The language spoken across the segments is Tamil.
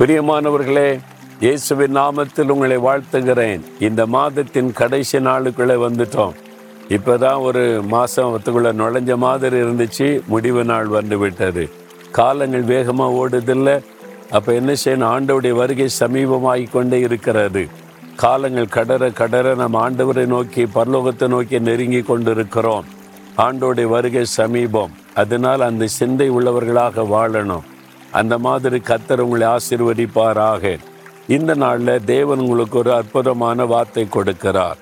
பிரியமானவர்களே இயேசுவின் நாமத்தில் உங்களை வாழ்த்துகிறேன். இந்த மாதத்தின் கடைசி நாளுக்குள்ளே வந்துட்டோம். இப்போதான் ஒரு மாதத்துக்குள்ளே நுழைஞ்ச மாதிரி இருந்துச்சு முடிவு நாள் வந்து விட்டது. காலங்கள் வேகமாக ஓடுதில்லை. அப்போ என்ன செய்யணும்? ஆண்டவுடைய வருகை சமீபமாகி கொண்டே இருக்கிறது. காலங்கள் கடற கடற நம்ம ஆண்டவரை நோக்கி பரலோகத்தை நோக்கி நெருங்கி கொண்டிருக்கிறோம். ஆண்டோடைய வருகை சமீபம். அதனால் அந்த சிந்தை உள்ளவர்களாக வாழணும். அந்த மாதிரி கத்தர் உங்களை ஆசிர்வதிப்பாராக. இந்த நாளில் தேவன் உங்களுக்கு ஒரு அற்புதமான வார்த்தை கொடுக்கிறார்.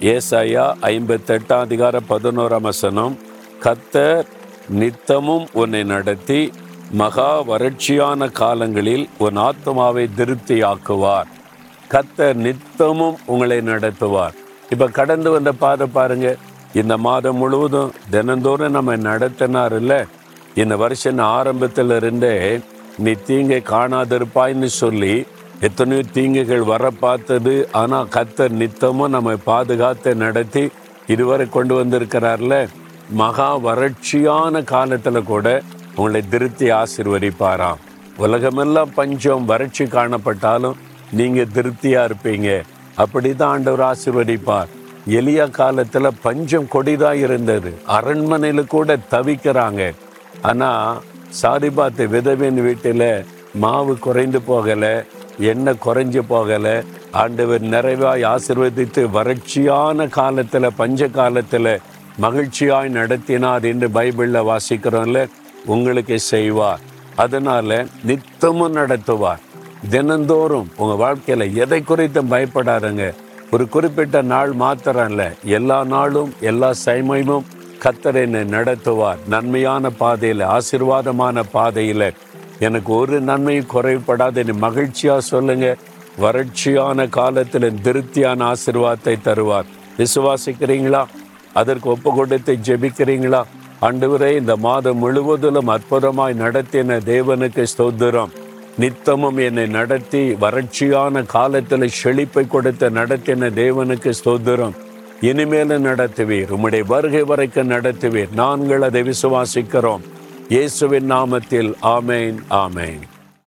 ஏசாயா ஐம்பத்தெட்டாம் அதிகார பதினோராம் வசனம் கத்தர் நித்தமும் உன்னை நடத்தி மகா வறட்சியான காலங்களில் உன் ஆத்மாவை திருப்தியாக்குவார். கத்தர் நித்தமும் உங்களை நடத்துவார். இப்போ கடந்து வந்த பாதை பாருங்க. இந்த மாதம் முழுவதும் தினந்தோறும் நம்ம நடத்தினார் இல்லை? இந்த வருஷம் ஆரம்பத்தில் இருந்தே நீ தீங்கை காணாதிருப்பாய்ன்னு சொல்லி எத்தனையோ தீங்குகள் வர பார்த்தது. ஆனால் கத்தர் நித்தமும் நம்மை பாதுகாத்து நடத்தி இதுவரை கொண்டு வந்திருக்கிறார்ல. மகா வறட்சியான காலத்தில் கூட உங்களை திருப்தி ஆசிர்வதிப்பாராம். உலகமெல்லாம் பஞ்சம் வறட்சி காணப்பட்டாலும் நீங்கள் திருப்தியாக இருப்பீங்க. அப்படிதான் ஆண்டவர் ஆசிர்வதிப்பார். எளிய காலத்தில் பஞ்சம் கொடிதாக இருந்தது. அரண்மனையில் கூட தவிக்கிறாங்க. ஆனா சாதிபாத்து விதவின் வீட்டில் மாவு குறைந்து போகலை எண்ணெய் குறைஞ்சு போகலை ஆண்டவர் நிறைவாய் ஆசிர்வதித்து வறட்சியான காலத்தில் பஞ்ச காலத்தில் மகிழ்ச்சியாய் நடத்தினார் என்று பைபிளில் வாசிக்கிறோம்ல உங்களுக்கு செய்வார். அதனால நித்தமும் நடத்துவார். தினந்தோறும் உங்கள் வாழ்க்கையில் எதை குறித்தும் பயப்படாதுங்க. ஒரு குறிப்பிட்ட நாள் மாத்திரம் எல்லா நாளும் எல்லா சைமையும் கத்தர் என்னை நடத்துவார். நன்மையான பாதையில் ஆசீர்வாதமான பாதையில். எனக்கு ஒரு நன்மையும் குறைபடாது என்னை மகிழ்ச்சியாக சொல்லுங்க. வறட்சியான காலத்தில் திருப்தியான ஆசிர்வாதத்தை தருவார். விசுவாசிக்கிறீங்களா? அதற்கு ஒப்பு கொடுத்து ஜெபிக்கிறீங்களா? ஆண்டவரே இந்த மாதம் முழுவதிலும் அற்புதமாய் நடத்தின தேவனுக்கு ஸ்தோத்திரம். நித்தமும் என்னை நடத்தி வறட்சியான காலத்தில் செழிப்பை கொடுத்த நடத்தின தேவனுக்கு ஸ்தோத்திரம். இனிமேலும் நடத்துவீர். உம்முடைய வருகை வரைக்கும் நடத்துவீர். நாங்கள் அதை விசுவாசிக்கிறோம். இயேசுவின் நாமத்தில். ஆமேன் ஆமேன்.